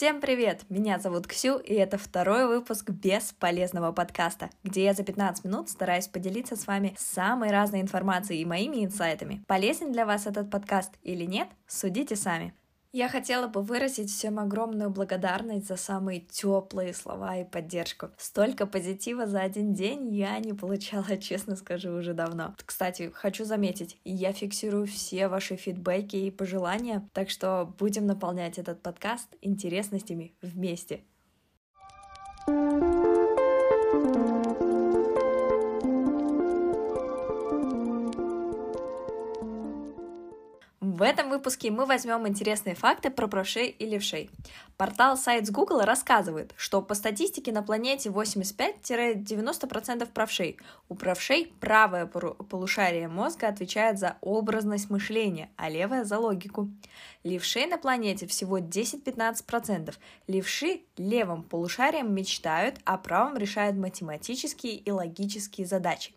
Всем привет! Меня зовут Ксю, и это второй выпуск бесполезного подкаста, где я за 15 минут стараюсь поделиться с вами самой разной информацией и моими инсайтами. Полезен для вас этот подкаст или нет, судите сами. Я хотела бы выразить всем огромную благодарность за самые теплые слова и поддержку. Столько позитива за один день я не получала, честно скажу, уже давно. Кстати, хочу заметить, я фиксирую все ваши фидбэки и пожелания, так что будем наполнять этот подкаст интересностями вместе. В этом выпуске мы возьмем интересные факты про правшей и левшей. Портал сайт Google рассказывает, что по статистике на планете 85-90% правшей. У правшей правое полушарие мозга отвечает за образность мышления, а левое за логику. Левшей на планете всего 10-15%. Левши левым полушарием мечтают, а правым решают математические и логические задачи.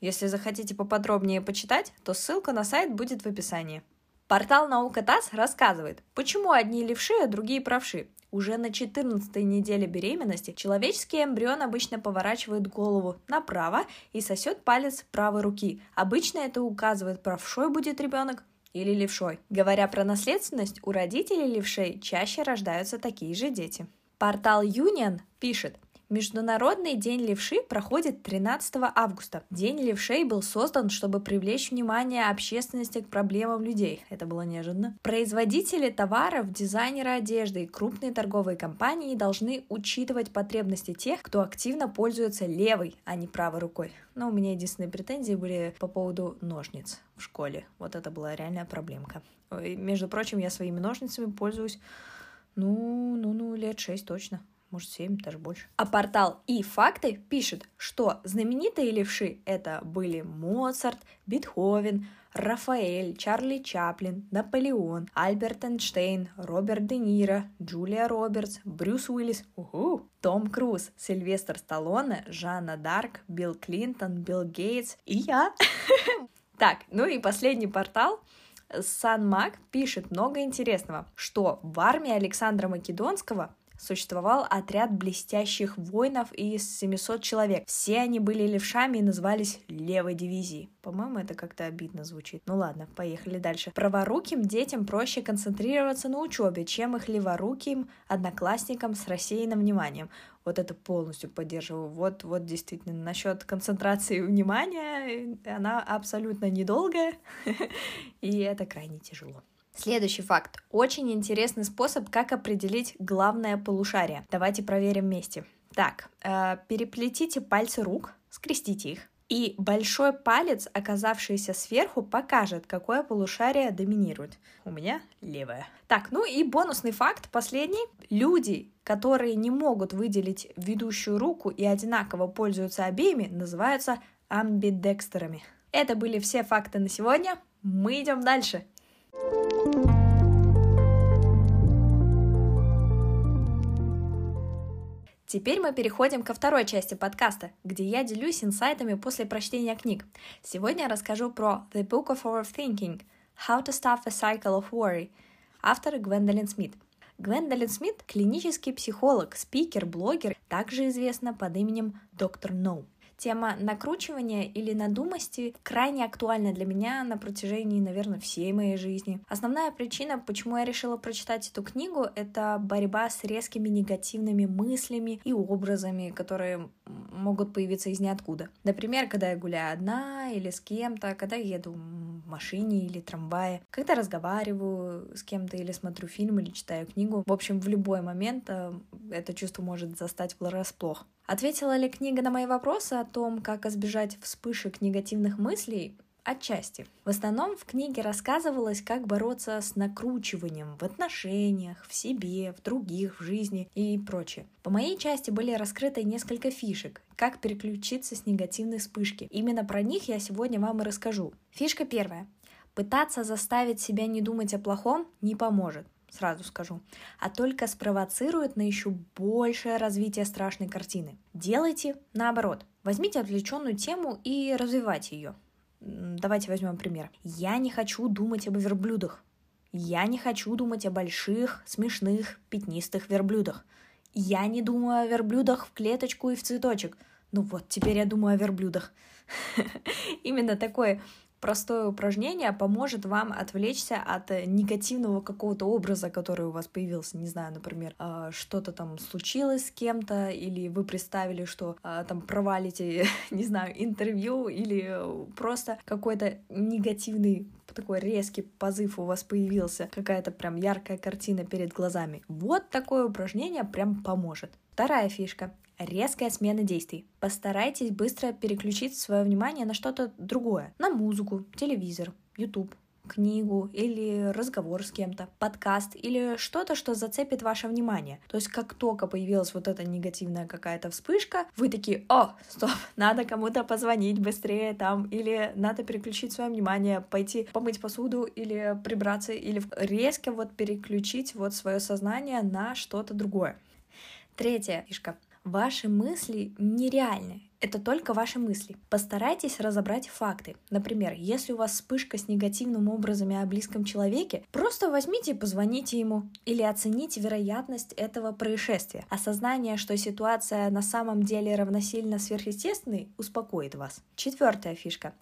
Если захотите поподробнее почитать, то ссылка на сайт будет в описании. Портал «Наука ТАСС» рассказывает, почему одни левши, а другие правши. Уже на 14 неделе беременности человеческий эмбрион обычно поворачивает голову направо и сосет палец правой руки. Обычно это указывает, правшой будет ребенок или левшой. Говоря про наследственность, у родителей левшей чаще рождаются такие же дети. Портал Union пишет, Международный день левши проходит 13 августа. День левшей был создан, чтобы привлечь внимание общественности к проблемам людей. Это было неожиданно. Производители товаров, дизайнеры одежды и крупные торговые компании должны учитывать потребности тех, кто активно пользуется левой, а не правой рукой. Но у меня единственные претензии были по поводу ножниц в школе. Вот это была реальная проблемка. Между прочим, я своими ножницами пользуюсь, ну, ну, ну, лет шесть точно может 7, даже больше. А портал и факты пишет, что знаменитые левши это были Моцарт, Бетховен, Рафаэль, Чарли Чаплин, Наполеон, Альберт Эйнштейн, Роберт Де Ниро, Джулия Робертс, Брюс Уиллис, уху, Том Круз, Сильвестр Сталлоне, Жанна Дарк, Билл Клинтон, Билл Гейтс и я. Так, ну и последний портал Санмак пишет много интересного, что в армии Александра Македонского существовал отряд блестящих воинов из 700 человек. Все они были левшами и назывались левой дивизией. По-моему, это как-то обидно звучит. Ну ладно, поехали дальше. Праворуким детям проще концентрироваться на учебе, чем их леворуким одноклассникам с рассеянным вниманием. Вот это полностью поддерживаю. Вот, вот действительно, насчет концентрации внимания, она абсолютно недолгая, и это крайне тяжело. Следующий факт. Очень интересный способ, как определить главное полушарие. Давайте проверим вместе. Так, э, переплетите пальцы рук, скрестите их. И большой палец, оказавшийся сверху, покажет, какое полушарие доминирует. У меня левое. Так, ну и бонусный факт, последний. Люди, которые не могут выделить ведущую руку и одинаково пользуются обеими, называются амбидекстерами. Это были все факты на сегодня. Мы идем дальше. Теперь мы переходим ко второй части подкаста, где я делюсь инсайтами после прочтения книг. Сегодня я расскажу про The Book of Overthinking – How to Stop a Cycle of Worry, автор Гвендолин Смит. Гвендолин Смит – клинический психолог, спикер, блогер, также известна под именем Доктор Ноу. Тема накручивания или надумости крайне актуальна для меня на протяжении, наверное, всей моей жизни. Основная причина, почему я решила прочитать эту книгу, это борьба с резкими негативными мыслями и образами, которые могут появиться из ниоткуда. Например, когда я гуляю одна или с кем-то, когда еду в машине или трамвае, когда разговариваю с кем-то или смотрю фильм или читаю книгу. В общем, в любой момент э, это чувство может застать врасплох. Ответила ли книга на мои вопросы о том, как избежать вспышек негативных мыслей? Отчасти. В основном в книге рассказывалось, как бороться с накручиванием в отношениях, в себе, в других, в жизни и прочее. По моей части были раскрыты несколько фишек, как переключиться с негативной вспышки. Именно про них я сегодня вам и расскажу. Фишка первая. Пытаться заставить себя не думать о плохом не поможет сразу скажу, а только спровоцирует на еще большее развитие страшной картины. Делайте наоборот. Возьмите отвлеченную тему и развивайте ее. Давайте возьмем пример. Я не хочу думать об верблюдах. Я не хочу думать о больших, смешных, пятнистых верблюдах. Я не думаю о верблюдах в клеточку и в цветочек. Ну вот, теперь я думаю о верблюдах. Именно такое простое упражнение поможет вам отвлечься от э, негативного какого-то образа, который у вас появился. Не знаю, например, а, что-то там случилось с кем-то, или вы представили, что а, там провалите, не знаю, интервью, или э, просто какой-то негативный такой резкий позыв у вас появился, какая-то прям яркая картина перед глазами. Вот такое упражнение прям поможет. Вторая фишка. Резкая смена действий. Постарайтесь быстро переключить свое внимание на что-то другое. На музыку, телевизор, YouTube, книгу или разговор с кем-то, подкаст или что-то, что зацепит ваше внимание. То есть как только появилась вот эта негативная какая-то вспышка, вы такие, о, стоп, надо кому-то позвонить быстрее там, или надо переключить свое внимание, пойти помыть посуду или прибраться, или резко вот переключить вот свое сознание на что-то другое. Третья фишка. Ваши мысли нереальны. Это только ваши мысли. Постарайтесь разобрать факты. Например, если у вас вспышка с негативным образами о близком человеке, просто возьмите и позвоните ему. Или оцените вероятность этого происшествия. Осознание, что ситуация на самом деле равносильно сверхъестественной, успокоит вас. Четвертая фишка.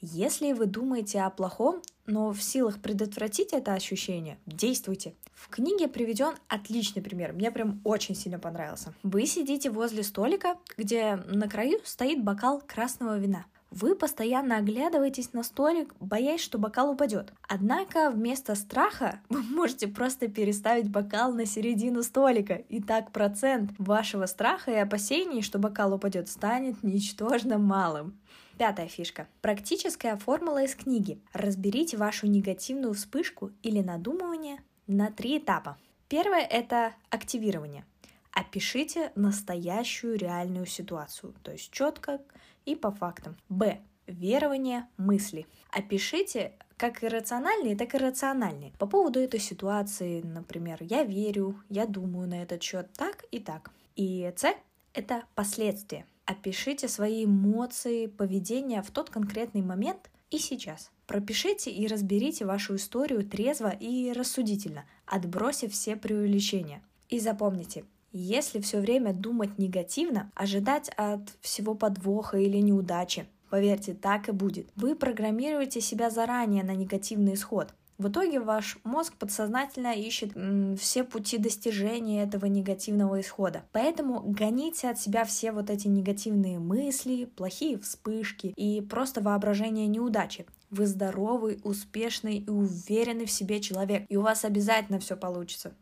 Если вы думаете о плохом, но в силах предотвратить это ощущение, действуйте. В книге приведен отличный пример. Мне прям очень сильно понравился. Вы сидите возле столика, где на краю стоит бокал красного вина. Вы постоянно оглядываетесь на столик, боясь, что бокал упадет. Однако вместо страха вы можете просто переставить бокал на середину столика, и так процент вашего страха и опасений, что бокал упадет, станет ничтожно малым. Пятая фишка. Практическая формула из книги. Разберите вашу негативную вспышку или надумывание на три этапа. Первое – это активирование. Опишите настоящую реальную ситуацию, то есть четко и по фактам. Б. Верование мысли. Опишите как иррациональные, так и рациональные. По поводу этой ситуации, например, я верю, я думаю на этот счет так и так. И С – это последствия. Опишите свои эмоции, поведение в тот конкретный момент и сейчас. Пропишите и разберите вашу историю трезво и рассудительно, отбросив все преувеличения. И запомните, если все время думать негативно, ожидать от всего подвоха или неудачи, поверьте, так и будет. Вы программируете себя заранее на негативный исход. В итоге ваш мозг подсознательно ищет м, все пути достижения этого негативного исхода. Поэтому гоните от себя все вот эти негативные мысли, плохие вспышки и просто воображение неудачи. Вы здоровый, успешный и уверенный в себе человек, и у вас обязательно все получится.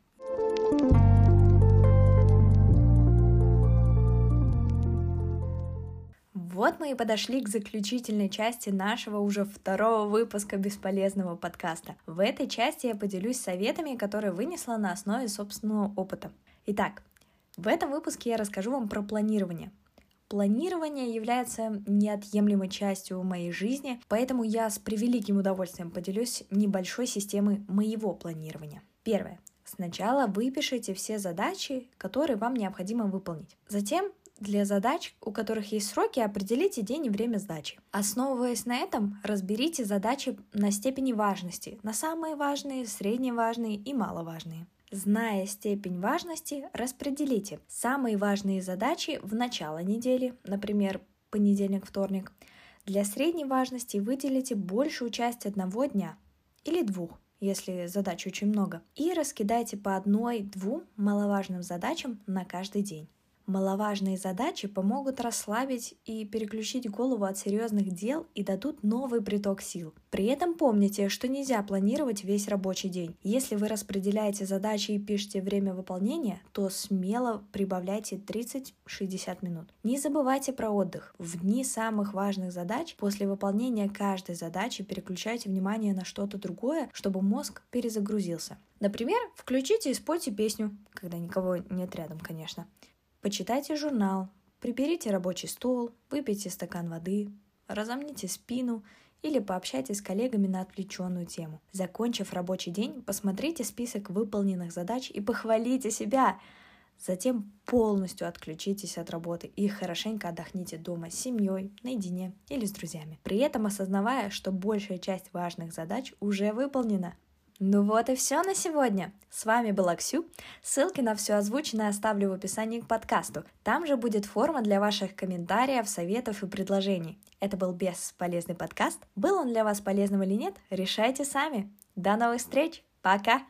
Вот мы и подошли к заключительной части нашего уже второго выпуска бесполезного подкаста. В этой части я поделюсь советами, которые вынесла на основе собственного опыта. Итак, в этом выпуске я расскажу вам про планирование. Планирование является неотъемлемой частью моей жизни, поэтому я с превеликим удовольствием поделюсь небольшой системой моего планирования. Первое. Сначала выпишите все задачи, которые вам необходимо выполнить. Затем для задач, у которых есть сроки, определите день и время сдачи. Основываясь на этом, разберите задачи на степени важности, на самые важные, средневажные и маловажные. Зная степень важности, распределите самые важные задачи в начало недели, например, понедельник-вторник. Для средней важности выделите большую часть одного дня или двух, если задач очень много, и раскидайте по одной-двум маловажным задачам на каждый день. Маловажные задачи помогут расслабить и переключить голову от серьезных дел и дадут новый приток сил. При этом помните, что нельзя планировать весь рабочий день. Если вы распределяете задачи и пишете время выполнения, то смело прибавляйте 30-60 минут. Не забывайте про отдых. В дни самых важных задач после выполнения каждой задачи переключайте внимание на что-то другое, чтобы мозг перезагрузился. Например, включите и спойте песню, когда никого нет рядом, конечно. Почитайте журнал, приберите рабочий стол, выпейте стакан воды, разомните спину или пообщайтесь с коллегами на отвлеченную тему. Закончив рабочий день, посмотрите список выполненных задач и похвалите себя. Затем полностью отключитесь от работы и хорошенько отдохните дома с семьей, наедине или с друзьями. При этом осознавая, что большая часть важных задач уже выполнена. Ну вот и все на сегодня. С вами была Ксю. Ссылки на все озвученное оставлю в описании к подкасту. Там же будет форма для ваших комментариев, советов и предложений. Это был бесполезный подкаст. Был он для вас полезным или нет, решайте сами. До новых встреч. Пока.